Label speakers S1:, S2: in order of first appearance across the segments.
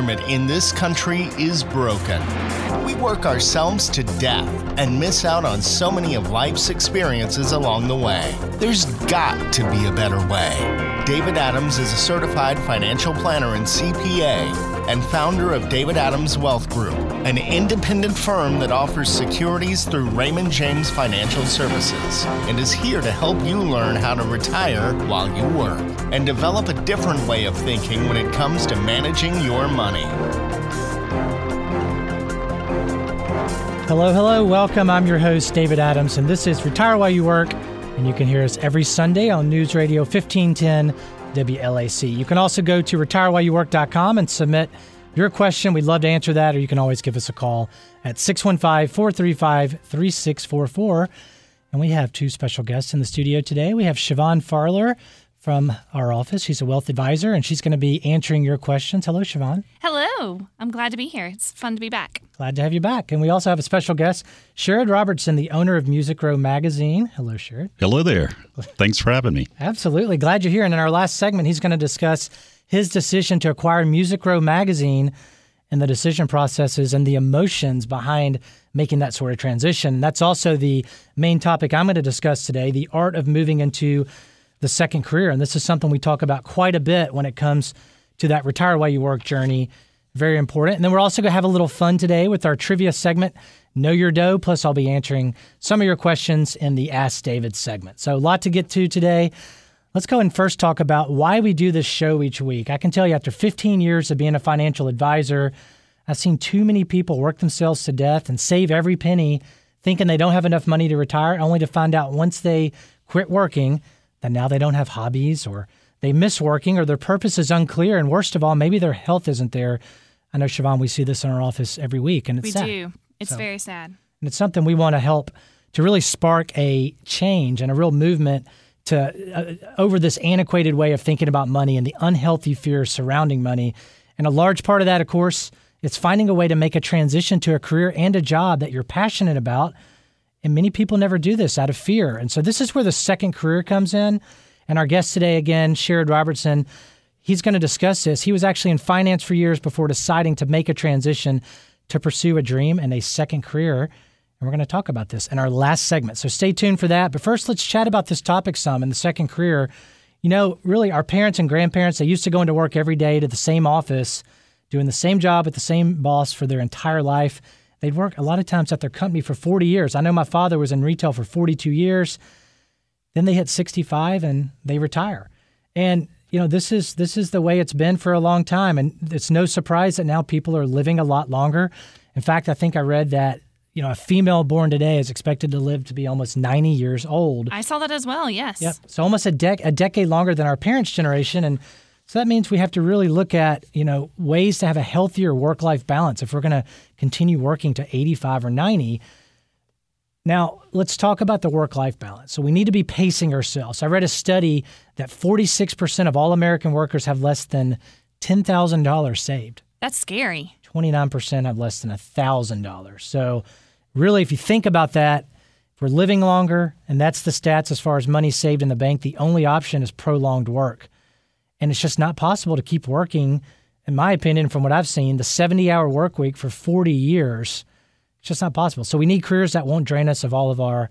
S1: retirement in this country is broken. We work ourselves to death and miss out on so many of life's experiences along the way. There's got to be a better way. David Adams is a certified financial planner and CPA and founder of David Adams Wealth Group, an independent firm that offers securities through Raymond James Financial Services, and is here to help you learn how to retire while you work and develop a different way of thinking when it comes to managing your money.
S2: Hello, hello, welcome. I'm your host, David Adams, and this is Retire While You Work. And you can hear us every Sunday on News Radio 1510 WLAC. You can also go to retirewhileyouwork.com and submit your question. We'd love to answer that, or you can always give us a call at 615 435 3644. And we have two special guests in the studio today. We have Siobhan Farler from our office. She's a wealth advisor and she's going to be answering your questions. Hello, Siobhan.
S3: Hello. I'm glad to be here. It's fun to be back.
S2: Glad to have you back. And we also have a special guest, Sherrod Robertson, the owner of Music Row Magazine. Hello, Sherrod.
S4: Hello there. Thanks for having me.
S2: Absolutely. Glad you're here. And in our last segment, he's going to discuss his decision to acquire Music Row Magazine and the decision processes and the emotions behind making that sort of transition. That's also the main topic I'm going to discuss today the art of moving into the second career. And this is something we talk about quite a bit when it comes to that retire while you work journey. Very important. And then we're also going to have a little fun today with our trivia segment, Know Your Dough. Plus, I'll be answering some of your questions in the Ask David segment. So, a lot to get to today. Let's go and first talk about why we do this show each week. I can tell you, after 15 years of being a financial advisor, I've seen too many people work themselves to death and save every penny thinking they don't have enough money to retire, only to find out once they quit working that now they don't have hobbies or they miss working or their purpose is unclear. And worst of all, maybe their health isn't there. I know, Siobhan, we see this in our office every week, and it's
S3: we
S2: sad.
S3: do. It's
S2: So-
S3: very sad.
S2: And it's something we want to help to really spark a change and a real movement to uh, over this antiquated way of thinking about money and the unhealthy fears surrounding money. And a large part of that, of course, is finding a way to make a transition to a career and a job that you're passionate about. And many people never do this out of fear. And so this is where the second career comes in. And our guest today, again, Sherrod Robertson, he's going to discuss this. He was actually in finance for years before deciding to make a transition to pursue a dream and a second career. And we're going to talk about this in our last segment. So stay tuned for that. But first, let's chat about this topic some in the second career. You know, really, our parents and grandparents, they used to go into work every day to the same office, doing the same job with the same boss for their entire life. They'd work a lot of times at their company for 40 years. I know my father was in retail for 42 years. Then they hit 65 and they retire. And you know, this is this is the way it's been for a long time and it's no surprise that now people are living a lot longer. In fact, I think I read that you know, a female born today is expected to live to be almost 90 years old.
S3: I saw that as well. Yes.
S2: Yep. So almost a, dec- a decade longer than our parents' generation. And so that means we have to really look at, you know, ways to have a healthier work-life balance if we're going to continue working to 85 or 90. Now, let's talk about the work-life balance. So we need to be pacing ourselves. I read a study that 46% of all American workers have less than $10,000 saved.
S3: That's scary.
S2: 29% have less than $1,000. So, really, if you think about that, if we're living longer, and that's the stats as far as money saved in the bank, the only option is prolonged work. And it's just not possible to keep working, in my opinion, from what I've seen, the 70 hour work week for 40 years. It's just not possible. So, we need careers that won't drain us of all of our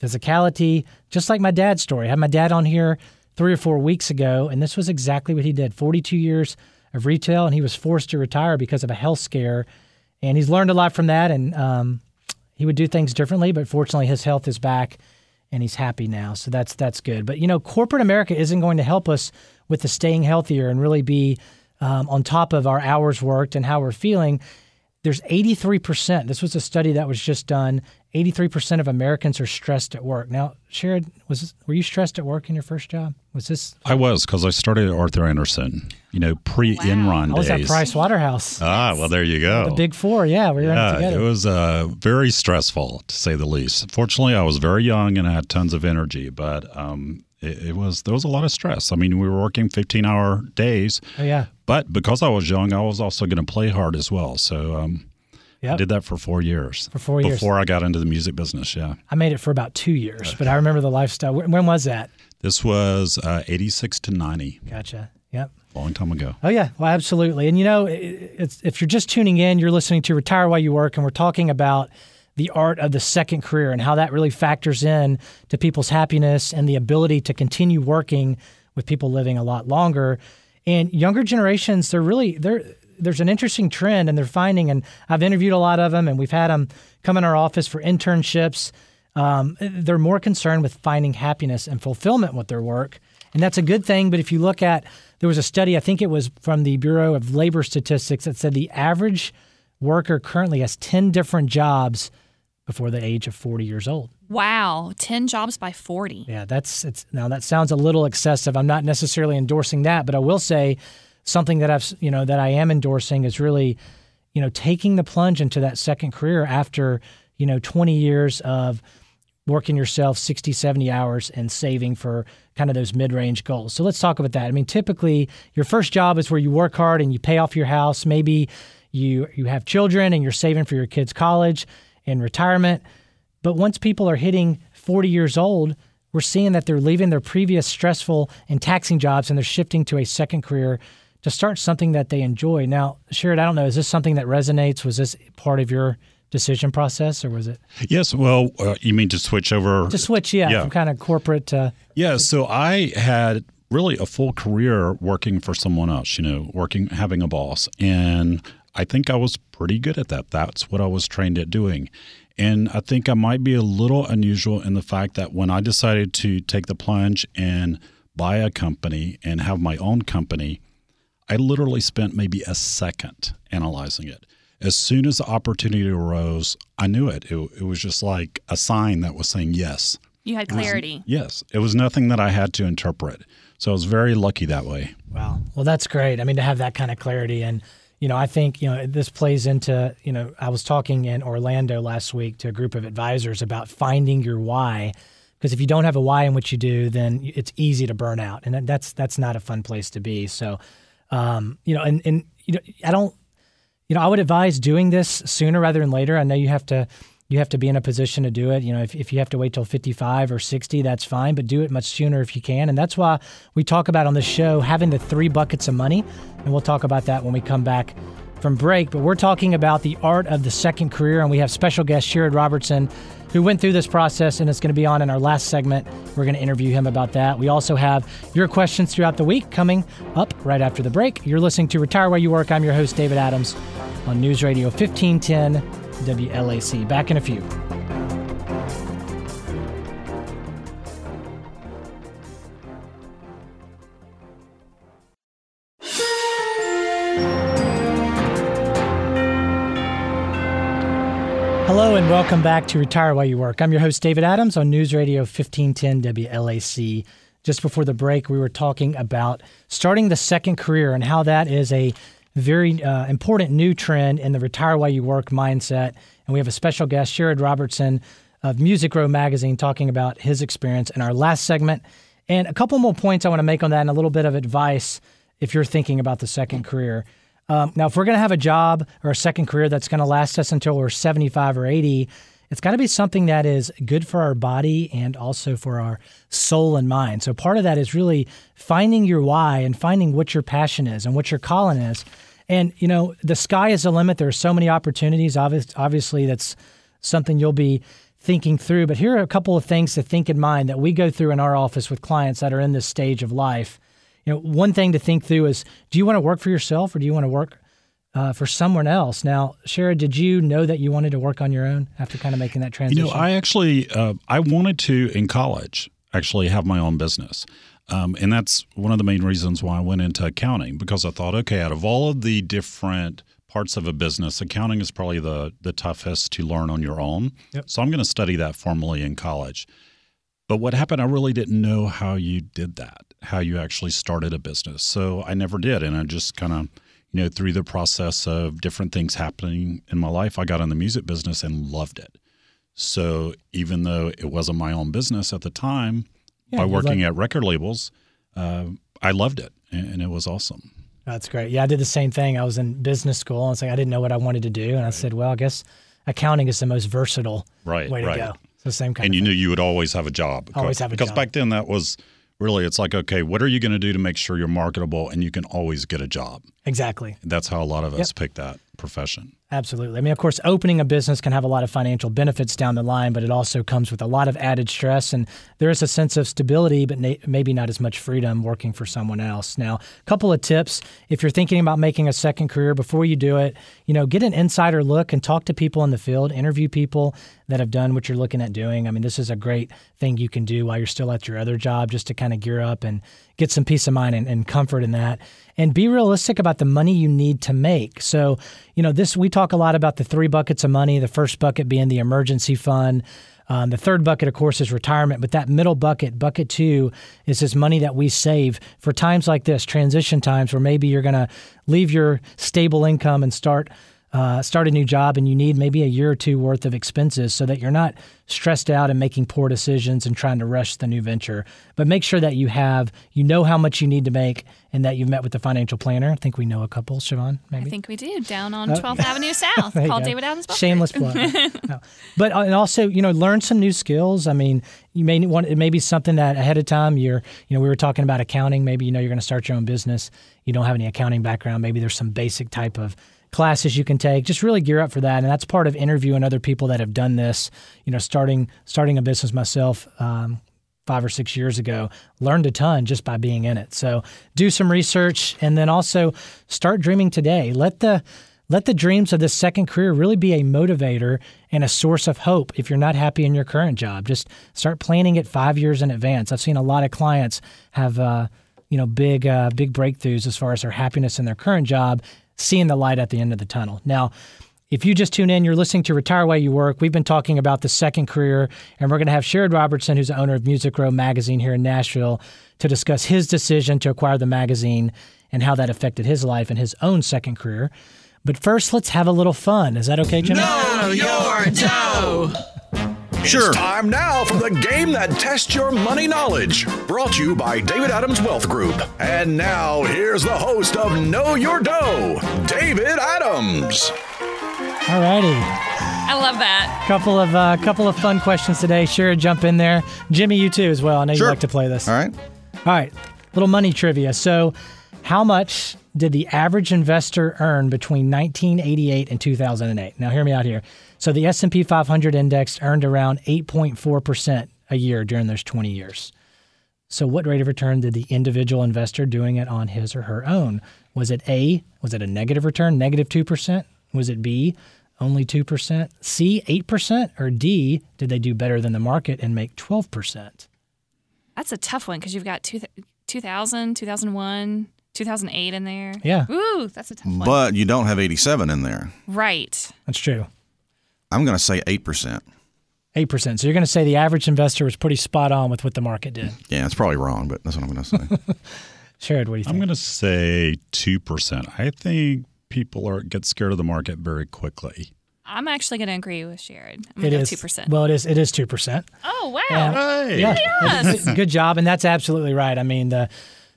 S2: physicality, just like my dad's story. I had my dad on here three or four weeks ago, and this was exactly what he did 42 years of retail, and he was forced to retire because of a health scare. And he's learned a lot from that, and um, he would do things differently. But fortunately, his health is back, and he's happy now. So that's that's good. But you know, corporate America isn't going to help us with the staying healthier and really be um, on top of our hours worked and how we're feeling. There's 83%. This was a study that was just done. 83% of Americans are stressed at work. Now, Sherrod, was this, were you stressed at work in your first job? Was this?
S4: I was because I started at Arthur Andersen, you know, pre Enron
S2: I was at. Price Waterhouse.
S4: Ah, well, there you go.
S2: The Big Four, yeah, we were in it
S4: yeah,
S2: together.
S4: it was uh, very stressful to say the least. Fortunately, I was very young and I had tons of energy, but um, it, it was there was a lot of stress. I mean, we were working 15 hour days,
S2: oh yeah,
S4: but because I was young, I was also going to play hard as well. So um, I did that for four years.
S2: For four years.
S4: before I got into the music business. Yeah,
S2: I made it for about two years, but I remember the lifestyle. When was that?
S4: this was uh, 86 to 90.
S2: Gotcha. Yep.
S4: long time ago.
S2: Oh yeah, well, absolutely. And you know, it- it's, if you're just tuning in, you're listening to Retire While You Work, and we're talking about the art of the second career and how that really factors in to people's happiness and the ability to continue working with people living a lot longer. And younger generations, they're really they're there's an interesting trend, and they're finding. And I've interviewed a lot of them, and we've had them come in our office for internships. Um, they're more concerned with finding happiness and fulfillment with their work. And that's a good thing. But if you look at, there was a study, I think it was from the Bureau of Labor Statistics, that said the average worker currently has 10 different jobs before the age of 40 years old.
S3: Wow, 10 jobs by 40.
S2: Yeah, that's it's now that sounds a little excessive. I'm not necessarily endorsing that, but I will say something that I've you know that I am endorsing is really, you know, taking the plunge into that second career after, you know, 20 years of working yourself 60, 70 hours and saving for kind of those mid-range goals. So let's talk about that. I mean, typically your first job is where you work hard and you pay off your house. Maybe you you have children and you're saving for your kids' college and retirement. But once people are hitting 40 years old, we're seeing that they're leaving their previous stressful and taxing jobs and they're shifting to a second career to start something that they enjoy. Now, Sherrod, I don't know, is this something that resonates? Was this part of your decision process or was it
S4: Yes. Well, uh, you mean to switch over?
S2: to switch, yeah,
S4: Yeah.
S2: from kind of corporate to
S4: Yeah, so I had really a full career working for someone else, you know, working having a boss. And I think I was pretty good at that. That's what I was trained at doing. And I think I might be a little unusual in the fact that when I decided to take the plunge and buy a company and have my own company, I literally spent maybe a second analyzing it. As soon as the opportunity arose, I knew it. It, it was just like a sign that was saying yes.
S3: You had clarity.
S4: Yes, it was nothing that I had to interpret. So I was very lucky that way.
S2: Wow. Well, that's great. I mean, to have that kind of clarity. And, you know, I think, you know, this plays into, you know, I was talking in Orlando last week to a group of advisors about finding your why. Because if you don't have a why in what you do, then it's easy to burn out. And that's that's not a fun place to be. So, um, you know, and, and, you know, I don't, you know, I would advise doing this sooner rather than later. I know you have to you have to be in a position to do it. You know, if, if you have to wait till 55 or 60, that's fine, but do it much sooner if you can. And that's why we talk about on this show having the three buckets of money. And we'll talk about that when we come back from break. But we're talking about the art of the second career. And we have special guest Sherrod Robertson, who went through this process and it's going to be on in our last segment. We're going to interview him about that. We also have your questions throughout the week coming up right after the break. You're listening to Retire While You Work. I'm your host, David Adams, on News Radio 1510 WLAC. Back in a few. Hello and welcome back to Retire While You Work. I'm your host, David Adams, on News Radio 1510 WLAC. Just before the break, we were talking about starting the second career and how that is a very uh, important new trend in the Retire While You Work mindset. And we have a special guest, Sherrod Robertson of Music Row Magazine, talking about his experience in our last segment. And a couple more points I want to make on that and a little bit of advice if you're thinking about the second career. Um, now, if we're going to have a job or a second career that's going to last us until we're 75 or 80, it's got to be something that is good for our body and also for our soul and mind. So, part of that is really finding your why and finding what your passion is and what your calling is. And, you know, the sky is the limit. There are so many opportunities. Obvious, obviously, that's something you'll be thinking through. But here are a couple of things to think in mind that we go through in our office with clients that are in this stage of life. You know, one thing to think through is do you want to work for yourself or do you want to work uh, for someone else? Now, Sherrod, did you know that you wanted to work on your own after kind of making that transition?
S4: You know, I actually uh, I wanted to in college actually have my own business. Um, and that's one of the main reasons why I went into accounting because I thought, okay, out of all of the different parts of a business, accounting is probably the the toughest to learn on your own.
S2: Yep.
S4: So I'm going to study that formally in college. But what happened, I really didn't know how you did that, how you actually started a business. So I never did. And I just kind of, you know, through the process of different things happening in my life, I got in the music business and loved it. So even though it wasn't my own business at the time,
S2: Yeah,
S4: by working
S2: like-
S4: at record labels, uh, I loved it and, it was awesome.
S2: That's great. Yeah, I did the same thing. I was in business school and it's like I didn't know what I wanted to do. And I said, well, I guess accounting is the most versatile
S4: Right,
S2: way to
S4: right.
S2: go. It's the same kind
S4: And you
S2: thing.
S4: knew you would always have a job.
S2: Always have a
S4: because
S2: job.
S4: Because back then that was really it's like okay what are you going to do to make sure you're marketable and you can always get a job
S2: Exactly.
S4: that's how a lot of us pick that profession
S2: Absolutely. I mean, of course, opening a business can have a lot of financial benefits down the line, but it also comes with a lot of added stress. And there is a sense of stability, but na- maybe not as much freedom working for someone else. Now, a couple of tips if you're thinking about making a second career before you do it, you know, get an insider look and talk to people in the field, interview people that have done what you're looking at doing. I mean, this is a great thing you can do while you're still at your other job just to kind of gear up and get some peace of mind and, and comfort in that. And be realistic about the money you need to make. So, you know, this we talk a lot about the three buckets of money. The first bucket being the emergency fund. Um, the third bucket, of course, is retirement. But that middle bucket, bucket two, is this money that we save for times like this, transition times, where maybe you're going to leave your stable income and start uh, start a new job and you need maybe a year or two worth of expenses so that you're not stressed out and making poor decisions and trying to rush the new venture. But make sure that you have, you know how much you need to make and that you've met with the financial planner. I think we know a couple, Siobhan, maybe.
S3: I think we do down on 12th Avenue South.
S2: Go.
S3: David Adams.
S2: Shameless plug. No. But uh, and also, you know, learn some new skills. I mean, you may want it may be something that ahead of time you're, you know, we were talking about accounting. Maybe you know you're going to start your own business. You don't have any accounting background. Maybe there's some basic type of classes you can take. Just really gear up for that, and that's part of interviewing other people that have done this. You know, starting starting a business myself. Um, five or six years ago, learned a ton just by being in it. So do some research and then also start dreaming today. Let the let the dreams of this second career really be a motivator and a source of hope if you're not happy in your current job. Just start planning it five years in advance. I've seen a lot of clients have uh, you know big uh, big breakthroughs as far as their happiness in their current job, seeing the light at the end of the tunnel. Now, if you just tune in, you're listening to Retire While You Work. We've been talking about the second career, and we're going to have Sherrod Robertson, who's the owner of Music Row Magazine here in Nashville, to discuss his decision to acquire the magazine and how that affected his life and his own second career. But first, let's have a little fun. Is that okay, Jimmy?
S5: Know your dough.
S6: Sure.
S5: It's time now for the game that tests your money knowledge. Brought to you by David Adams Wealth Group. And now, here's the host of Know Your Dough, David Adams.
S2: All righty.
S3: I love that.
S2: Couple of uh, couple of fun questions today. Sure, jump in there. Jimmy, you too as well. I know
S6: Sure.
S2: you like to play this.
S6: All right.
S2: All right, little money trivia. So, how much did the average investor earn between 1988 and 2008? Now, hear me out here. So, the S&P 500 index earned around 8.4 percent a year during those 20 years. So, what rate of return did the individual investor doing it on his or her own? Was it A? Was it a negative return, negative negative two percent? Was it B? Only two percent? C, eight percent? Or D? Did they do better than the market and make 12 percent?
S3: That's a tough one because you've got two, 2000, 2001, 2008 in there.
S2: Yeah.
S3: Ooh, that's a tough one.
S6: But you don't have 87 in there.
S3: right.
S2: That's true.
S6: I'm going to say 8%.
S2: Eight percent. So you're going to say the average investor was pretty spot on with what the market did.
S6: Yeah, it's probably wrong, but that's what I'm going to say.
S2: Sherrod, what do you think?
S4: I'm going to say 2%. I think people are get scared of the market very quickly.
S3: I'm actually going to agree with Sherrod. I'm
S2: It
S3: going to go 2%.
S2: Well, it is. It is two percent.
S3: oh, wow.
S4: Hey.
S2: Yeah. Good- Good job, and that's absolutely right. I mean the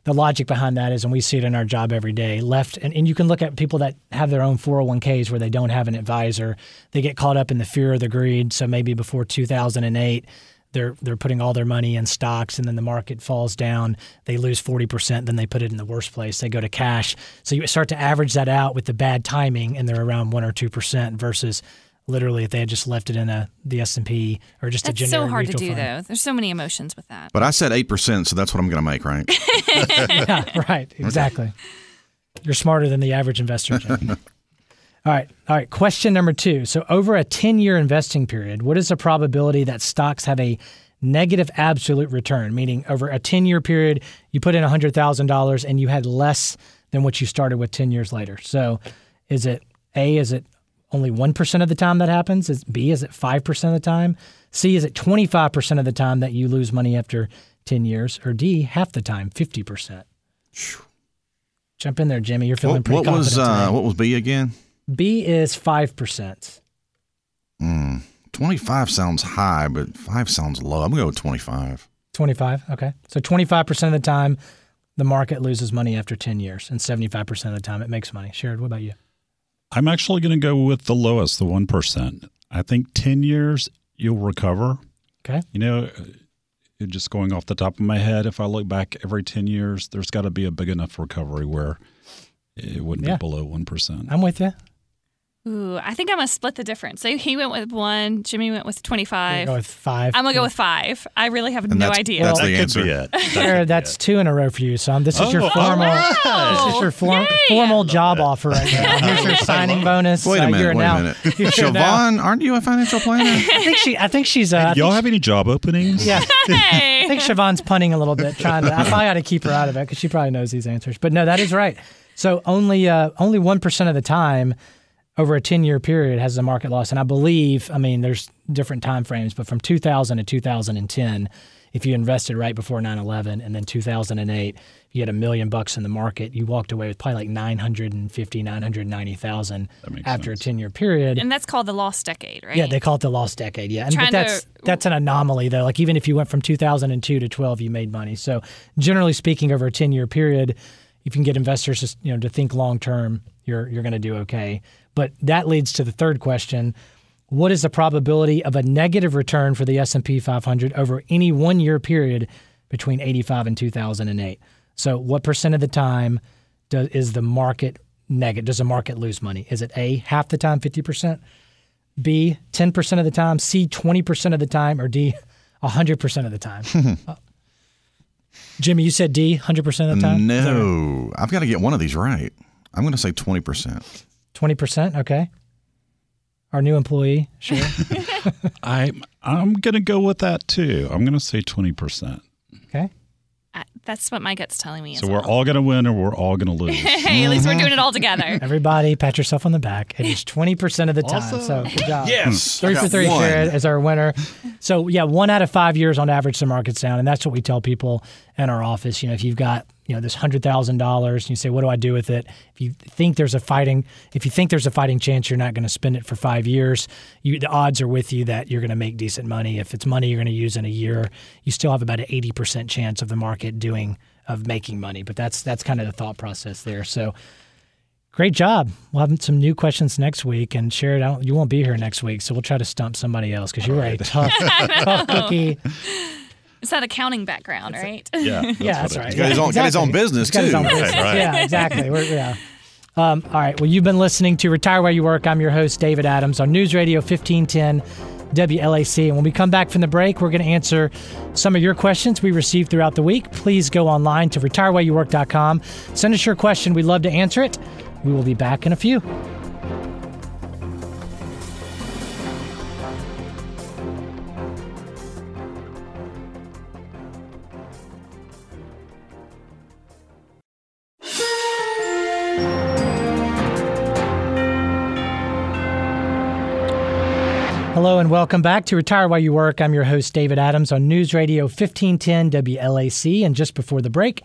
S2: the logic behind that is, and we see it in our job every day. Left, and, and you can look at people that have their own 401ks where they don't have an advisor. They get caught up in the fear of the greed. So maybe before 2008. They're, they're putting all their money in stocks and then the market falls down. They lose 40%, then they put it in the worst place. They go to cash. So you start to average that out with the bad timing and they're around 1 or 2% versus literally if they had just left it in a the S&P or just a
S3: That's
S2: generic
S3: so hard to do,
S2: fund.
S3: though. There's so many emotions with that.
S6: but I said 8%, so that's what I'm going to make, right?
S2: Yeah, right. Exactly. You're smarter than the average investor. Jimmy. all right. All right. Question number two. So, over a 10 year investing period, what is the probability that stocks have a negative absolute return? Meaning, over a 10 year period, you put in $100,000 and you had less than what you started with 10 years later. So, is it A, is it only 1% of the time that happens? Is B, is it 5% of the time? C, is it 25% of the time that you lose money after 10 years? Or D, half the time, 50%? Jump in there, Jimmy. You're feeling
S6: what
S2: pretty
S6: what was uh, what was B again?
S2: B is 5%.
S6: 25 sounds high, but 5 sounds low. I'm going to go with 25.
S2: 25. Okay. So 25% of the time, the market loses money after 10 years, and 75% of the time, it makes money. Sherrod, what about you?
S4: I'm actually going to go with the lowest, the 1%. I think 10 years, you'll recover.
S2: Okay.
S4: You know, just going off the top of my head, if I look back every 10 years, there's got to be a big enough recovery where it wouldn't
S2: Yeah.
S4: be below 1%.
S2: I'm with you.
S3: Ooh, I think I'm gonna split the difference. So he went with one, Jimmy went with
S2: We'll
S3: 25.
S2: go with five.
S3: I'm gonna go with five. I really have
S6: And
S3: no
S6: that's-
S3: idea.
S6: that's the
S4: could
S6: answer.
S4: be it. That
S2: Sarah,
S4: could be
S2: that's two in a row for you, son. This is your
S4: Oh,
S2: formal.
S3: wow.
S2: This is your form,
S3: Yay.
S2: formal job offer right now. Here's your signing bonus.
S6: Wait
S2: Uh,
S6: a
S2: you're
S6: minute. Wait
S2: now-
S6: a minute.
S2: you're now-
S6: Siobhan, aren't you a financial planner?
S2: I think she. I think she's. Uh, I
S4: Y'all
S2: think
S4: have any job openings?
S2: Yeah.
S3: Hey.
S2: I think Siobhan's punting a little bit, trying to. I probably ought to keep her out of it because she probably knows these answers. But no, that is right. So only uh, only one percent of the time over a ten year period has the market loss, and I believe. I mean, there's different time frames, but from 2000 to 2010, if you invested right before 9/11, and then 2008, you had a million bucks in the market, you walked away with probably like 950, 990,000 after
S4: sense.
S2: a ten year period.
S3: and that's called the lost decade, right?
S2: Yeah, they call it the lost decade. Yeah, and but that's
S3: to-
S2: that's an anomaly though. Like even if you went from 2002 to 12, you made money. So generally speaking, over a 10 year period, if you can get investors to you know to think long term, you're you're going to do okay. But that leads to the third question: What is the probability of a negative return for the S&P 500 over any one year period between 85 and 2008? So what percent of the time does is the market negative? Does the market lose money? Is it A half the time, 50 percent? B, 10% of the time, C, 20% of the time, or D, 100% of the time? Uh, Jimmy, you said D, 100% of the time?
S6: no. I've got to get one of these right. I'm going to say 20%.
S2: 20%? Okay. Our new employee, sure.
S4: I, I'm going to go with that too. I'm going to say 20%.
S2: Okay.
S3: I, that's what my gut's telling me.
S4: So
S3: as
S4: we're
S3: well.
S4: all going to win or we're all going to lose.
S3: hey, at least we're doing it all together.
S2: Everybody, pat yourself on the back. It is 20% of the time. So good job.
S6: Yes. Hmm.
S2: Three
S6: I
S2: for
S6: got
S2: three,
S6: one.
S2: Sherrod, as our winner. So yeah, one out of five years on average, the market's down, and that's what we tell people in our office. You know, if you've got you know this hundred thousand dollars, and you say, "What do I do with it?" If you think there's a fighting, if you think there's a fighting chance, you're not going to spend it for five years. You, the odds are with you that you're going to make decent money. If it's money you're going to use in a year, you still have about an eighty percent chance of the market doing of making money. But that's that's kind of the thought process there. So. Great job. We'll have some new questions next week. And Sherrod, I don't, you won't be here next week, so we'll try to stump somebody else because you were a tough, tough cookie.
S3: It's that accounting background, right?
S4: Yeah, that's
S2: yeah, that's
S4: it
S2: right.
S4: is.
S6: got his
S2: Yeah,
S6: own- got his own business,
S2: He's got his
S6: too.
S2: own business.
S4: right.
S2: Yeah, exactly. We're, yeah. Um, all right. Well, you've been listening to Retire While You Work. I'm your host, David Adams, on News Radio 1510 WLAC. And when we come back from the break, we're going to answer some of your questions we received throughout the week. Please go online to retirewhileyouwork.com. Send us your question. We'd love to answer it. We will be back in a few. And welcome back to Retire While You Work. I'm your host, David Adams, on News Radio 1510 WLAC. And just before the break,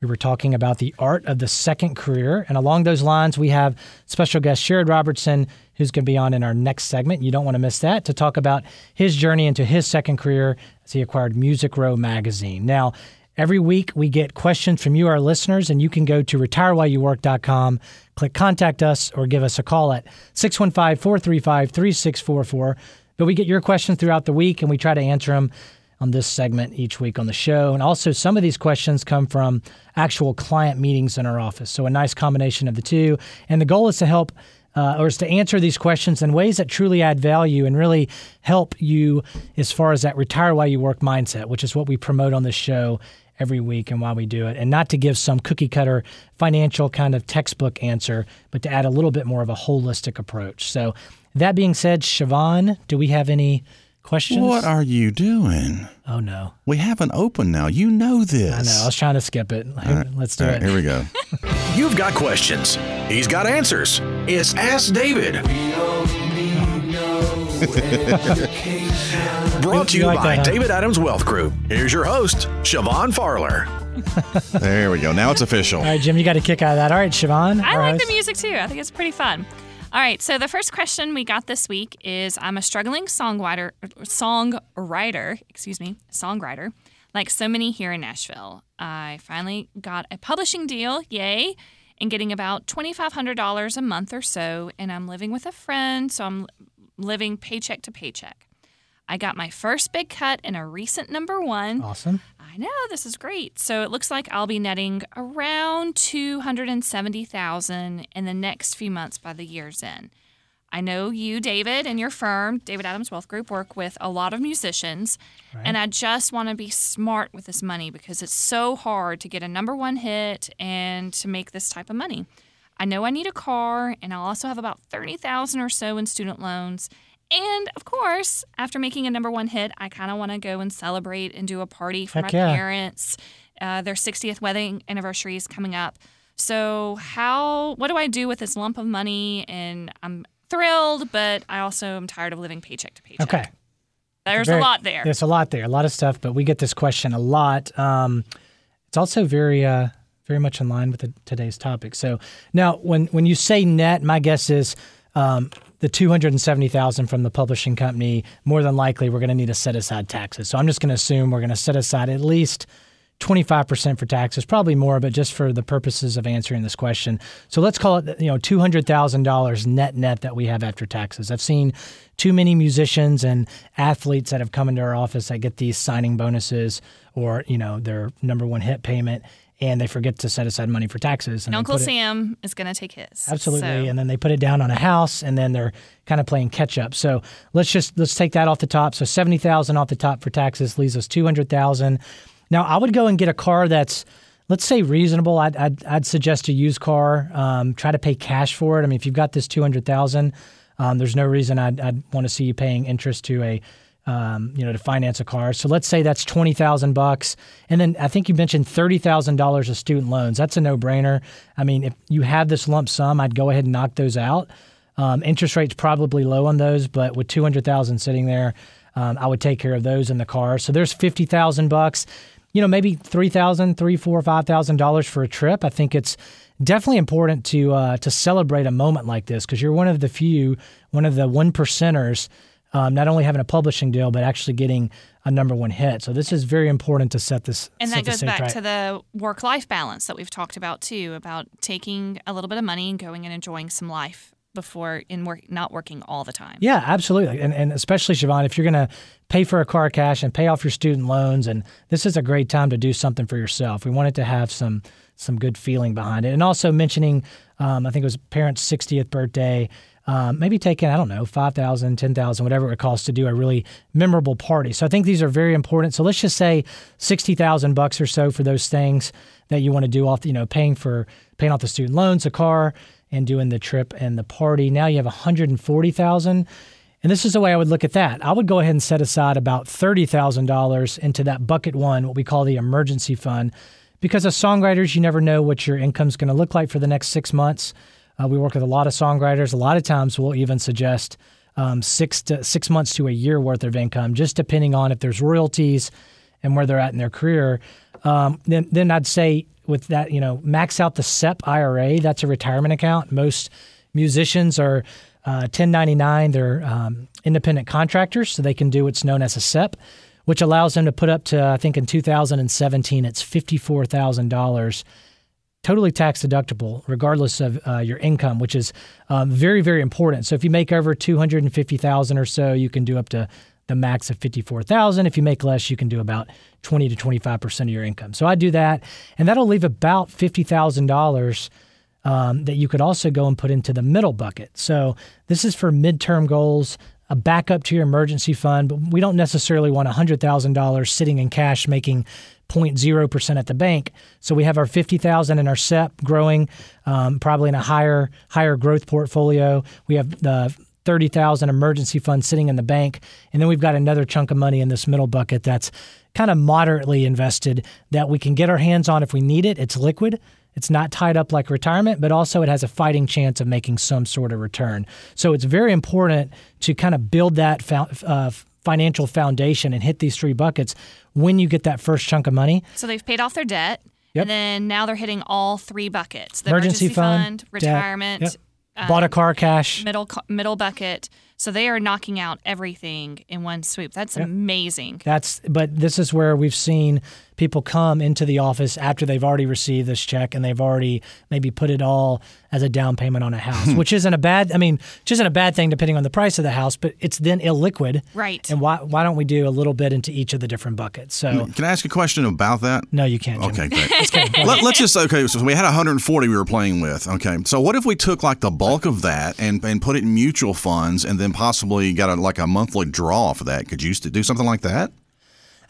S2: we were talking about the art of the second career. And along those lines, we have special guest Sherrod Robertson, who's going to be on in our next segment. You don't want to miss that to talk about his journey into his second career as he acquired Music Row magazine. Now, every week we get questions from you, our listeners, and you can go to retirewhileyouwork.com, click contact us, or give us a call at 615 435 3644. But we get your questions throughout the week and we try to answer them on this segment each week on the show. And also, some of these questions come from actual client meetings in our office. So, a nice combination of the two. And the goal is to help. Uh, or is to answer these questions in ways that truly add value and really help you as far as that retire while you work mindset, which is what we promote on this show every week and why we do it. And not to give some cookie cutter financial kind of textbook answer, but to add a little bit more of a holistic approach. So, that being said, Siobhan, do we have any questions?
S6: What are you doing?
S2: oh, no.
S6: We have an open now. You know this.
S2: I know. I was trying to skip it. Let's do
S6: All right,
S2: it.
S6: here we go.
S5: You've got questions. He's got answers. It's Ask David. Brought to
S2: You
S5: you
S2: like
S5: by
S2: that, huh?
S5: David Adams Wealth Group. Here's your host, Siobhan Farler.
S6: There we go. Now it's official.
S2: All right, Jim, you got a kick out of that. All right, Siobhan.
S3: I like
S2: host.
S3: the music too. I think it's pretty fun. All right, so the first question we got this week is I'm a struggling songwriter songwriter, excuse me, songwriter, like so many here in Nashville. I finally got a publishing deal, yay, and getting about $2500 a month or so and I'm living with a friend, so I'm living paycheck to paycheck. I got my first big cut in a recent number one.
S2: Awesome.
S3: I know this is great. So it looks like I'll be netting around 270,000 in the next few months by the year's end. I know you, David, and your firm, David Adams Wealth Group, work with a lot of musicians. And I just want to be smart with this money because it's so hard to get a number one hit and to make this type of money. I know I need a car, and I'll also have about 30,000 or so in student loans. And of course, after making a number one hit, I kind of want to go and celebrate and do a party for
S2: Heck
S3: my
S2: yeah.
S3: parents. Uh, their 60th wedding anniversary is coming up. So, how, what do I do with this lump of money? And I'm thrilled, but I also am tired of living paycheck to paycheck.
S2: Okay.
S3: There's
S2: Very-
S3: a lot there.
S2: There's a lot there, a lot of stuff, but we get this question a lot. Um, it's also very, uh, very much in line with the, today's topic. So now, when when you say net, my guess is um, the two hundred and seventy thousand from the publishing company. More than likely, we're going to need to set aside taxes. So I'm just going to assume we're going to set aside at least. 25% for taxes, probably more, but just for the purposes of answering this question. So let's call it, you know, $200,000 net net that we have after taxes. I've seen too many musicians and athletes that have come into our office that get these signing bonuses or, you know, their number one hit payment and they forget to set aside money for taxes.
S3: and
S2: they
S3: Uncle Sam is going to take his.
S2: Absolutely,
S3: So-
S2: and then they put it down on a house, and then they're kind of playing catch up. So let's just let's take that off the top. So seventy thousand off the top for taxes leaves us two hundred thousand. Now I would go and get a car that's let's say reasonable. I'd I'd, I'd suggest a used car. Um, try to pay cash for it. I mean, if you've got this two hundred thousand, um, there's no reason I'd, I'd want to see you paying interest to a um, you know, to finance a car. So let's say that's twenty thousand bucks, and then I think you mentioned thirty thousand dollars of student loans. That's a no-brainer. I mean, if you have this lump sum, I'd go ahead and knock those out. Um, interest rates probably low on those, but with two hundred thousand sitting there, um, I would take care of those in the car. So there's fifty thousand bucks. You know, maybe three thousand, three, four, five thousand dollars for a trip. I think it's definitely important to uh, to celebrate a moment like this because you're one of the few, one of the one percenters um, not only having a publishing deal, but actually getting a number one hit. So this is very important to set this.
S3: And
S2: set
S3: that goes back
S2: right.
S3: to the work life balance that we've talked about too, about taking a little bit of money and going and enjoying some life before in work not working all the time.
S2: Yeah, absolutely. And, and especially, Siobhan, if you're going to pay for a car cash and pay off your student loans, and this is a great time to do something for yourself. We wanted to have some some good feeling behind it. And also mentioning, um, I think it was parents' 60th birthday, um, maybe taking, I don't know, 5,000, 10,000, whatever it costs to do a really memorable party. So I think these are very important. So let's just say 60,000 bucks or so for those things that you want to do off, you know, paying for, paying off the student loans, the car, and doing the trip and the party. Now you have 140,000. And this is the way I would look at that. I would go ahead and set aside about $30,000 into that bucket one, what we call the emergency fund. Because as songwriters, you never know what your income's going to look like for the next six months. Uh, we work with a lot of songwriters. A lot of times we'll even suggest um, six to six months to a year worth of income, just depending on if there's royalties and where they're at in their career. Um, then, then I'd say with that, you know, max out the SEP IRA. That's a retirement account. Most musicians are uh, 1099. They're um, independent contractors, so they can do what's known as a SEP, which allows them to put up to I think in 2017 it's fifty-four thousand dollars totally tax deductible regardless of uh, your income which is um, very very important. So if you make over 250000 or so you can do up to the max of 54000 if you make less you can do about 20 to 25% of your income. So i do that and that'll leave about $50000 um, that you could also go and put into the middle bucket. So this is for midterm goals a backup to your emergency fund but we don't necessarily want $100000 sitting in cash making 0.0% at the bank. So we have our 50,000 in our SEP growing, um, probably in a higher higher growth portfolio. We have the 30,000 emergency fund sitting in the bank, and then we've got another chunk of money in this middle bucket that's kind of moderately invested that we can get our hands on if we need it. It's liquid. It's not tied up like retirement, but also it has a fighting chance of making some sort of return. So it's very important to kind of build that uh, financial foundation and hit these three buckets when you get that first chunk of money.
S3: So they've paid off their debt,
S2: Yep.
S3: and then now they're hitting all three buckets: the
S2: Emergency
S3: emergency,
S2: fund, debt,
S3: retirement,
S2: yep.
S3: um,
S2: Bought a car cash.
S3: middle middle bucket. So they are knocking out everything in one swoop. That's amazing.
S2: That's but this is where we've seen people come into the office after they've already received this check and they've already maybe put it all as a down payment on a house, hmm. which isn't a bad I mean, which isn't a bad thing depending on the price of the house, but it's then illiquid.
S3: Right.
S2: And why why don't we do a little bit into each of the different buckets? So
S6: Can I ask a question about that?
S2: no, you can't. Jim.
S6: Okay, great. Let, us just okay. So we had 140 we were playing with. Okay, so what if we took like the bulk of that and and put it in mutual funds, and then possibly got a, like a monthly draw for that? Could you to do something like that?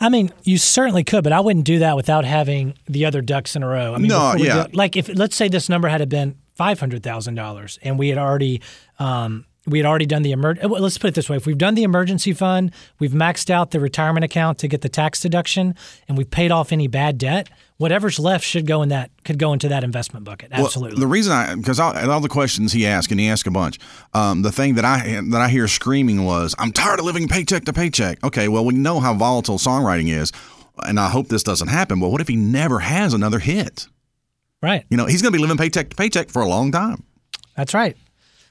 S2: I mean, you certainly could, but I wouldn't do that without having the other ducks in a row. I mean,
S6: No, yeah.
S2: do- like if let's say this number had been five hundred thousand dollars, and we had already um, we had already done the emer- uh, Let's put it this way: if we've done the emergency fund, we've maxed out the retirement account to get the tax deduction, and we've paid off any bad debt. Whatever's left should go in that could go into that investment bucket.
S6: Well,
S2: Absolutely.
S6: the reason I because all, all the questions he asked and he asked a bunch. Um, the thing that I that I hear screaming was, "I'm tired of living paycheck to paycheck." Okay, well we know how volatile songwriting is, and I hope this doesn't happen. But what if he never has another hit?
S2: right.
S6: You know, he's going to be living paycheck to paycheck for a long time.
S2: That's right.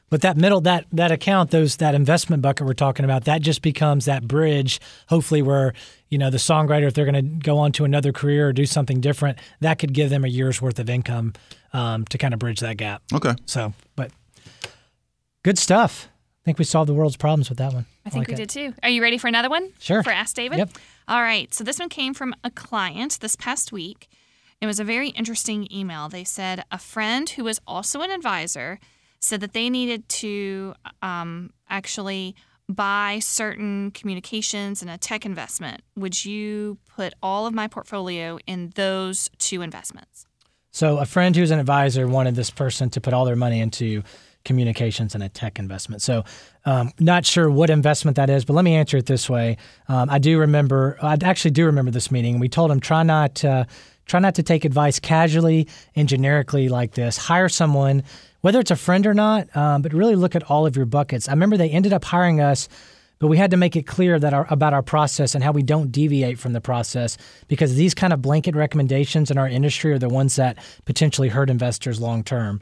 S2: But that middle that that account, those that investment bucket we're talking about, that just becomes that bridge. Hopefully, where you know the songwriter, if they're going to go on to another career or do something different, that could give them a year's worth of income um, to kind of bridge that gap.
S6: Okay.
S2: So, but good stuff. I think we solved the world's problems with that one.
S3: I think
S2: like
S3: we
S2: it.
S3: did too. Are you ready for another one?
S2: Sure.
S3: For Ask David?
S2: Yep.
S3: All right. So this one came from a client this past week. It was a very interesting email. They said a friend who was also an advisor said that they needed to um, actually buy certain communications and a tech investment. Would you put all of my portfolio in those two investments?
S2: So, a friend who's an advisor wanted this person to put all their money into communications and a tech investment. So, um, not sure what investment that is, but let me answer it this way. Um, I do remember, I actually do remember this meeting. We told him try not uh, try not to take advice casually and generically like this. Hire someone, whether it's a friend or not, um, but really look at all of your buckets. I remember they ended up hiring us but we had to make it clear that our, about our process and how we don't deviate from the process because these kind of blanket recommendations in our industry are the ones that potentially hurt investors long term.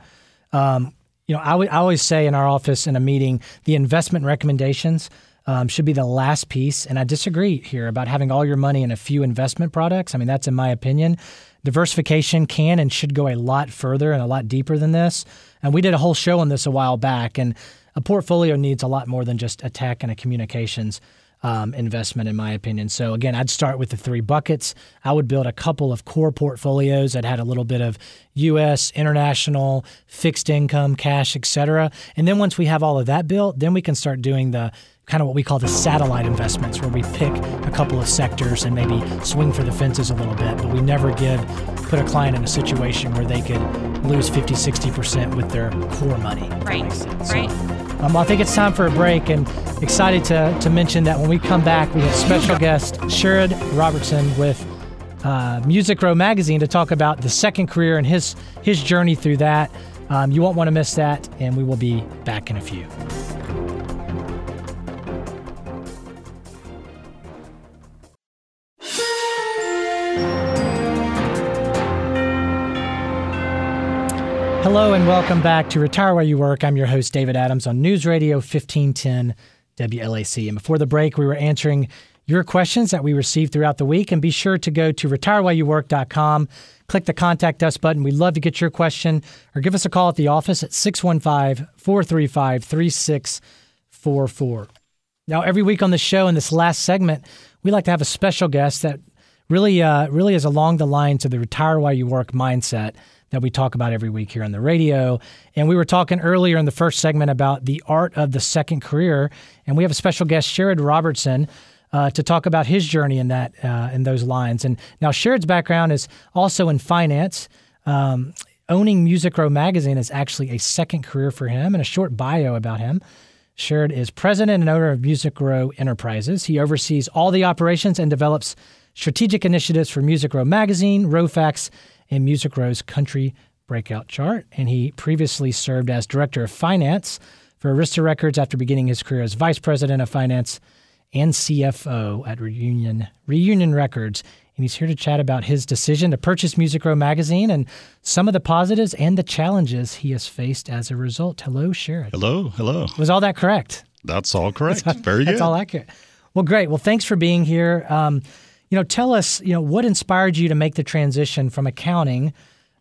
S2: Um, you know, I always say in our office in a meeting, the investment recommendations um, should be the last piece. And I disagree here about having all your money in a few investment products. I mean, that's in my opinion. Diversification can and should go a lot further and a lot deeper than this. And we did a whole show on this a while back. And a portfolio needs a lot more than just a tech and a communications um, investment, in my opinion. So again, I'd start with the three buckets. I would build a couple of core portfolios that had a little bit of U.S., international, fixed income, cash, et cetera. And then once we have all of that built, then we can start doing the kind of what we call the satellite investments, where we pick a couple of sectors and maybe swing for the fences a little bit. But we never give put a client in a situation where they could lose 50, 60% with their core money.
S3: Right. Right.
S2: Um, I think it's time for a break, and excited to, to mention that when we come back, we have special guest Sherrod Robertson with uh, Music Row Magazine to talk about the second career and his his journey through that. Um, you won't want to miss that, and we will be back in a few. Hello and welcome back to Retire While You Work. I'm your host, David Adams, on News Radio 1510 WLAC. And before the break, we were answering your questions that we received throughout the week. And be sure to go to retirewhileyouwork.com, click the Contact Us button. We'd love to get your question or give us a call at the office at 615 435 3644. Now, every week on the show, in this last segment, we like to have a special guest that really, uh, really is along the lines of the retire while you work mindset that we talk about every week here on the radio. And we were talking earlier in the first segment about the art of the second career, and we have a special guest, Sherrod Robertson. Uh, to talk about his journey in that uh, in those lines, and now Sherrod's background is also in finance. Um, owning Music Row magazine is actually a second career for him, and a short bio about him. Sherrod is president and owner of Music Row Enterprises. He oversees all the operations and develops strategic initiatives for Music Row Magazine, Rowfax, and Music Row's Country Breakout Chart. And he previously served as director of finance for Arista Records after beginning his career as vice president of finance and CFO at Reunion Reunion Records. And he's here to chat about his decision to purchase Music Row magazine and some of the positives and the challenges he has faced as a result. Hello, Sherrod.
S4: Hello, hello.
S2: Was all that correct?
S4: That's all correct. that's, Very good.
S2: That's all accurate. Well, great. Well, thanks for being here. Um, you know, tell us, you know, what inspired you to make the transition from accounting,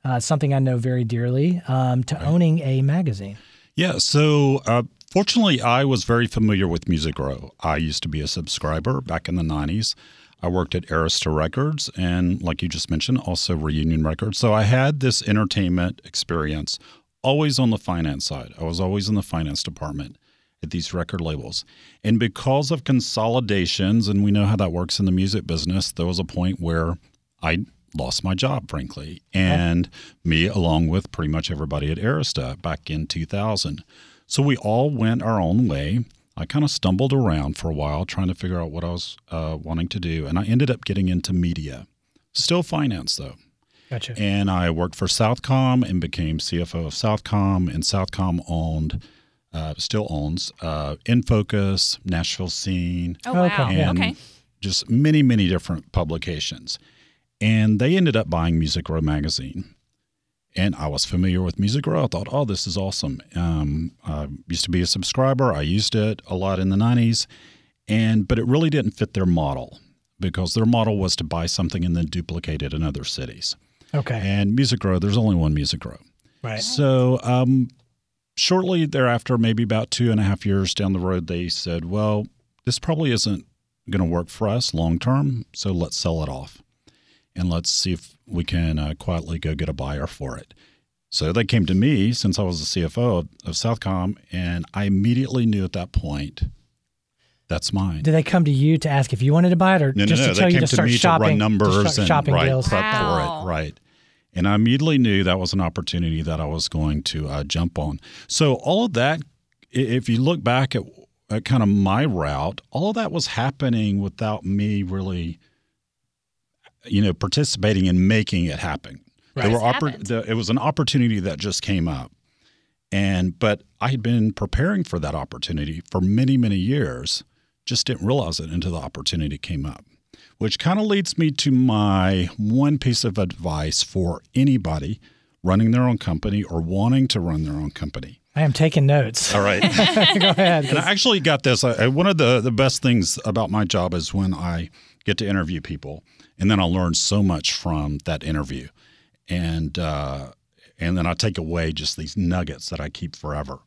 S2: uh, something I know very dearly, um, to owning a magazine.
S4: Yeah. So, uh, fortunately, I was very familiar with Music Row. I used to be a subscriber back in the 90s. I worked at Arista Records and, like you just mentioned, also Reunion Records. So I had this entertainment experience always on the finance side. I was always in the finance department at these record labels. And because of consolidations, and we know how that works in the music business, there was a point where I lost my job, frankly, and me along with pretty much everybody at Arista back in 2000. So we all went our own way. I kind of stumbled around for a while trying to figure out what I was uh, wanting to do, and I ended up getting into media. Still finance though.
S2: Gotcha.
S4: And I worked for SouthComm and became CFO of SouthComm, and SouthComm owned, uh, still owns, uh, Nfocus, Nashville Scene,
S3: Oh, wow.
S2: Okay.
S4: and
S3: Okay.
S4: just many, many different publications. And they ended up buying Music Row magazine. And I was familiar with Music Row. I thought, oh, this is awesome. Um, I used to be a subscriber. I used it a lot in the 90s. And but it really didn't fit their model because their model was to buy something and then duplicate it in other cities.
S2: Okay.
S4: And Music Row, there's only one Music Row.
S2: Right.
S4: So, um, shortly thereafter, maybe about two and a half years down the road, they said, well, this probably isn't going to work for us long term. So let's sell it off and let's see if we can uh, quietly go get a buyer for it. So they came to me since I was the CFO of, of SouthComm, and I immediately knew at that point that's mine.
S2: Did they come to you to ask if you wanted to buy it, or
S4: No,
S2: just
S4: no, no.
S2: to tell
S4: They
S2: you to
S4: to,
S2: start
S4: me
S2: shopping,
S4: to run numbers
S2: to start
S4: and
S2: shopping
S4: right,
S2: deals?
S4: prep
S3: Wow.
S4: for it, right. And I immediately knew that was an opportunity that I was going to uh, jump on. So all of that, if you look back at, at kind of my route, all of that was happening without me really, you know, participating in making it happen.
S2: Right.
S4: There were oppor- the, it was an opportunity that just came up, and but I had been preparing for that opportunity for many many years. Just didn't realize it until the opportunity came up which kind of leads me to my one piece of advice for anybody running their own company or wanting to run their own company.
S2: I am taking notes.
S4: All right.
S2: Go ahead.
S4: and I actually got this. I, I- one of the, the best things about my job is when I get to interview people, and then I learn so much from that interview, and uh, and then I take away just these nuggets that I keep forever.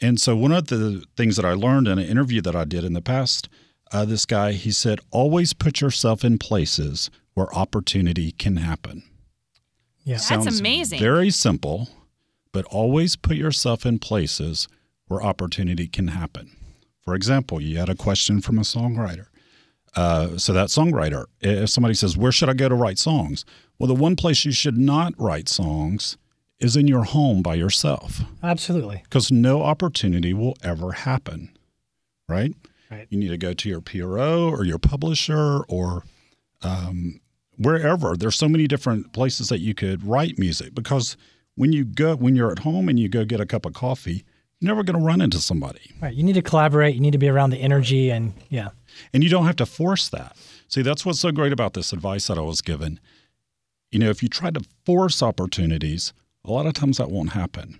S4: And so one of the things that I learned in an interview that I did in the past, uh, this guy he said, always put yourself in places where opportunity can happen.
S2: Yeah.
S3: That's
S4: Sounds
S3: amazing.
S4: Very simple, but always put yourself in places where opportunity can happen. For example, you had a question from a songwriter. Uh, so that songwriter, if somebody says, "Where should I go to write songs?" Well, the one place you should not write songs is in your home by yourself,
S2: Absolutely.
S4: because no opportunity will ever happen. Right?
S2: Right.
S4: You need to go to your PRO or your publisher or um, wherever. There's so many different places that you could write music because when you go when you're at home and you go get a cup of coffee, you're never going to run into somebody,
S2: Right. You need to collaborate. You need to be around the energy, and yeah.
S4: and you don't have to force that. See, that's what's so great about this advice that I was given. You know, if you try to force opportunities, a lot of times that won't happen.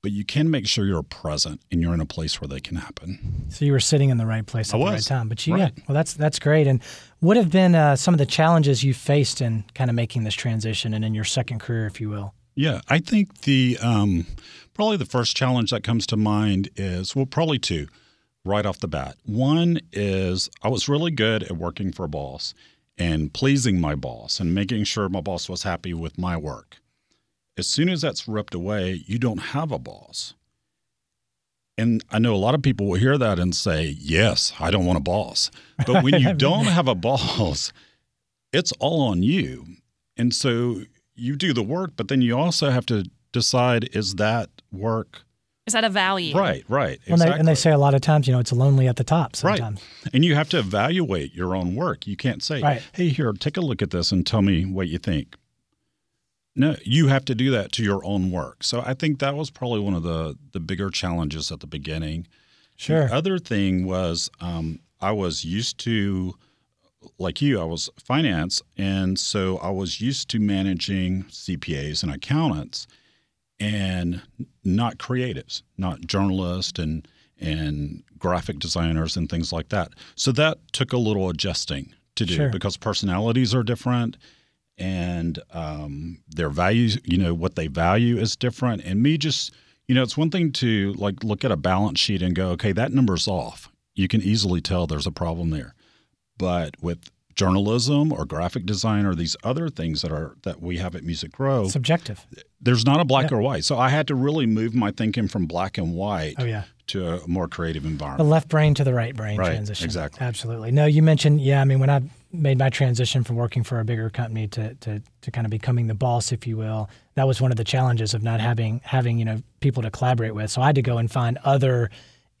S4: But you can make sure you're present and you're in a place where they can happen.
S2: So you were sitting in the right place at
S4: I
S2: the right time. But you,
S4: Right.
S2: yeah, well, that's that's great. And what have been uh, some of the challenges you faced in kind of making this transition and in your second career, if you will?
S4: Yeah, I think the um, probably the first challenge that comes to mind is well, probably two, right off the bat. One is I was really good at working for a boss and pleasing my boss and making sure my boss was happy with my work. As soon as that's ripped away, you don't have a boss. And I know a lot of people will hear that and say, "Yes, I don't want a boss." But when you don't have a boss, it's all on you. And so you do the work, but then you also have to decide is that work
S3: Is that a value?
S4: right? Right.
S2: And, they,
S4: exactly.
S2: and they say a lot of times, you know, it's lonely at the top
S4: Right.
S2: sometimes.
S4: And you have to evaluate your own work. You can't say,
S2: Right.
S4: hey, here, take a look at this and tell me what you think. No, you have to do that to your own work. So I think that was probably one of the, the bigger challenges at the beginning.
S2: Sure.
S4: The other thing was um, I was used to, like you, I was finance. And so I was used to managing CPAs and accountants and not creatives, not journalists and, and graphic designers and things like that. So that took a little adjusting to do
S2: Sure.
S4: because personalities are different and um, their values, you know, what they value is different. And me just, you know, it's one thing to like look at a balance sheet and go, okay, that number's off. You can easily tell there's a problem there. But with journalism or graphic design or these other things that are that we have at Music Row,
S2: Subjective.
S4: there's not a black or white. So I had to really move my thinking from black and white
S2: Oh yeah.
S4: To a more creative environment.
S2: The left brain to the right brain
S4: Right,
S2: transition.
S4: exactly.
S2: Absolutely. No, you mentioned, yeah, I mean, when I made my transition from working for a bigger company to, to, to kind of becoming the boss, if you will, that was one of the challenges of not having, having, you know, people to collaborate with. So I had to go and find other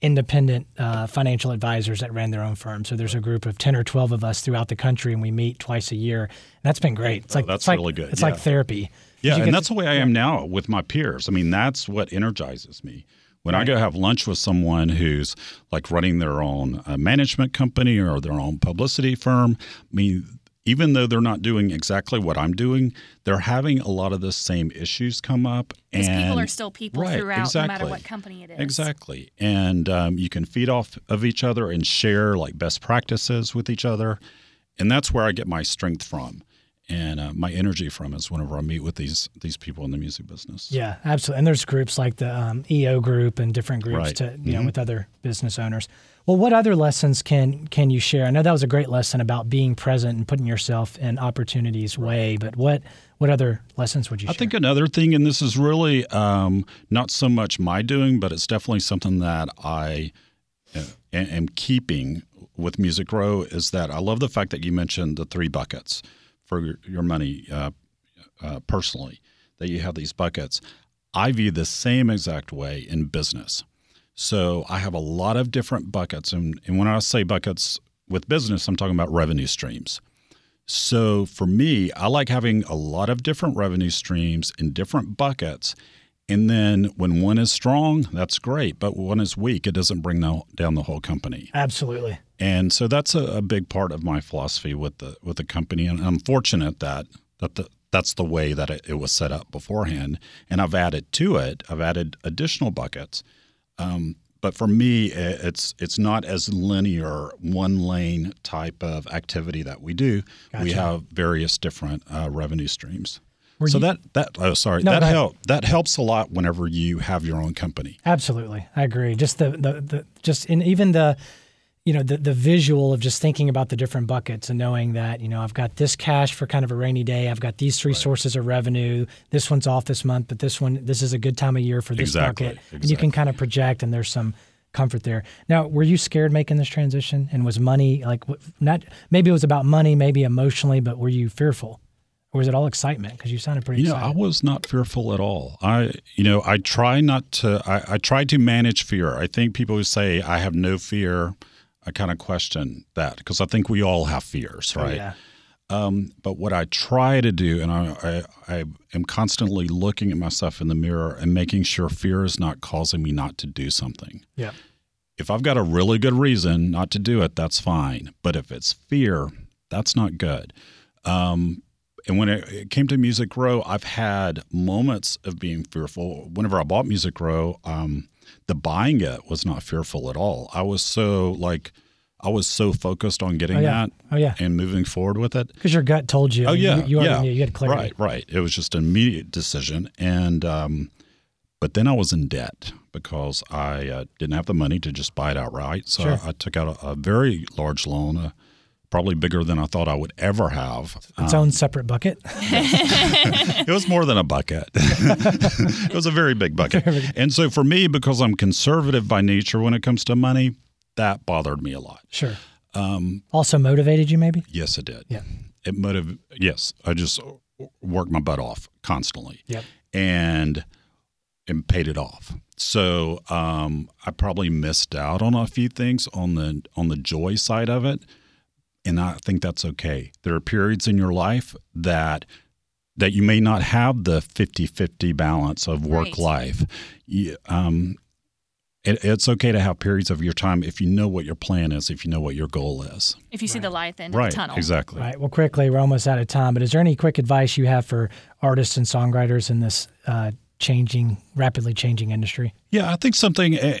S2: independent uh, financial advisors that ran their own firm. So there's a group of 10 or 12 of us throughout the country and we meet twice a year. And that's been great. It's like,
S4: Oh, that's
S2: it's like,
S4: really good,
S2: It's
S4: yeah.
S2: like therapy.
S4: Yeah, and that's
S2: to-
S4: the way I am now with my peers. I mean, that's what energizes me. When I go have lunch with someone who's like running their own uh, management company or their own publicity firm, I mean, even though they're not doing exactly what I'm doing, they're having a lot of the same issues come up.
S3: Because
S4: and
S3: people are still people
S4: Right,
S3: throughout, no matter what company it is.
S4: Exactly. And um, you can feed off of each other and share like best practices with each other. And that's where I get my strength from and uh, my energy from is whenever I meet with these these people in the music business.
S2: Yeah, absolutely. And there's groups like the um, EO group and different groups
S4: Right.
S2: to you know with other business owners. Well, what other lessons can can you share? I know that was a great lesson about being present and putting yourself in opportunities' way, but what what other lessons would you
S4: I
S2: share?
S4: think another thing, and this is really um, not so much my doing, but it's definitely something that I uh, am am keeping with Music Row is that I love the fact that you mentioned the three buckets for your, money uh, uh, personally, that you have these buckets. I view the same exact way in business. So I have a lot of different buckets. And, and when I say buckets with business, I'm talking about revenue streams. So for me, I like having a lot of different revenue streams in different buckets. And then when one is strong, that's great. But when one is weak, it doesn't bring the, down the whole company.
S2: Absolutely.
S4: And so that's a, a big part of my philosophy with the with the company. And I'm fortunate that that the, that's the way that it, it was set up beforehand. And I've added to it. I've added additional buckets. Um, but for me, i- it's it's not as linear, one lane type of activity that we do. We have various different uh, revenue streams.
S2: Were
S4: so
S2: you-
S4: that that oh sorry
S2: No,
S4: that help that helps a lot whenever you have your own company.
S2: Absolutely, I agree. Just the the, the just in even the you know the the visual of just thinking about the different buckets and knowing that you know I've got this cash for kind of a rainy day. I've got these three sources of revenue. This one's off this month, but this one this is a good time of year for this
S4: Exactly,
S2: bucket. And you can kind of project, and there's some comfort there. Now, were you scared making this transition? And was money like not maybe it was about money, maybe emotionally, but were you fearful? Or was it all excitement? Because you sounded pretty
S4: You know, I was not fearful at all. I, you know, I try not to. I, I try to manage fear. I think people who say I have no fear, I kind of question that because I think we all have fears,
S2: Oh,
S4: right?
S2: yeah.
S4: Um, but what I try to do, and I, I, I am constantly looking at myself in the mirror and making sure fear is not causing me not to do something.
S2: Yeah.
S4: If I've got a really good reason not to do it, that's fine. But if it's fear, that's not good. Um, and when it, came to Music Row, I've had moments of being fearful. Whenever I bought Music Row, um, the buying it was not fearful at all. I was so like, I was so focused on getting
S2: Oh, yeah.
S4: that
S2: Oh yeah.
S4: and moving forward with it.
S2: Because your gut told you.
S4: Oh
S2: you-
S4: yeah,
S2: you, already
S4: yeah,
S2: knew. You had clarity.
S4: Right, right. It was just an immediate decision, and um, but then I was in debt because I uh, didn't have the money to just buy it outright. So
S2: Sure.
S4: I, I took out a, a very large loan, uh, probably bigger than I thought I would ever have.
S2: Its own separate bucket.
S4: it was more than a bucket. it was a very big bucket. And so for me, because I'm conservative by nature when it comes to money, that bothered me a lot.
S2: Sure.
S4: Um,
S2: Also motivated you, maybe.
S4: yes, it did.
S2: Yeah.
S4: It motiv. Yes, I just worked my butt off constantly.
S2: Yep.
S4: and and paid it off. So um, I probably missed out on a few things on the on the joy side of it, and I think that's okay. There are periods in your life that that you may not have the 50-50 balance of work
S3: Right.
S4: life. You, um, it, it's okay to have periods of your time if you know what your plan is, if you know what your goal is.
S3: If you see the light at the end
S4: right.
S3: of the tunnel.
S4: Exactly.
S2: Right. Well, quickly, we're almost out of time. But is there any quick advice you have for artists and songwriters in this uh, changing, rapidly changing industry?
S4: Yeah, I think something. eh,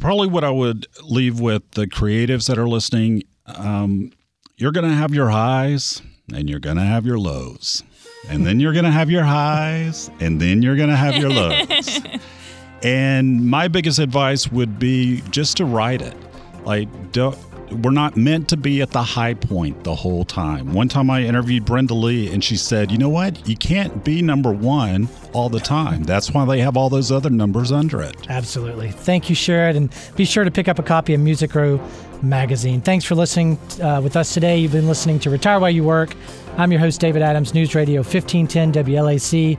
S4: probably what I would leave with the creatives that are listening. Um, you're going to have your highs and you're going to have your lows. And then you're going to have your highs and then you're going to have your lows. and my biggest advice would be just to ride it. Like, don't, we're not meant to be at the high point the whole time. One time I interviewed Brenda Lee and she said, you know what? You can't be number one all the time. That's why they have all those other numbers under it.
S2: Absolutely. Thank you, Sherrod. And be sure to pick up a copy of Music Row magazine. Thanks for listening uh, with us today. You've been listening to Retire While You Work. I'm your host, David Adams, News Radio 1510 WLAC.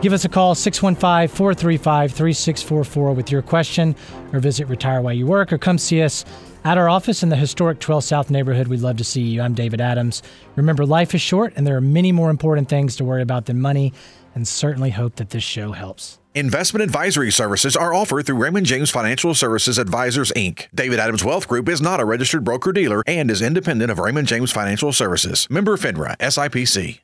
S2: Give us a call, 615 435 3644, with your question, or visit Retire While You Work, or come see us at our office in the historic 12 South neighborhood. We'd love to see you. I'm David Adams. Remember, life is short, and there are many more important things to worry about than money, and certainly hope that this show helps.
S5: Investment advisory services are offered through Raymond James Financial Services Advisors, Inc. David Adams Wealth Group is not a registered broker dealer and is independent of Raymond James Financial Services. Member FINRA, SIPC.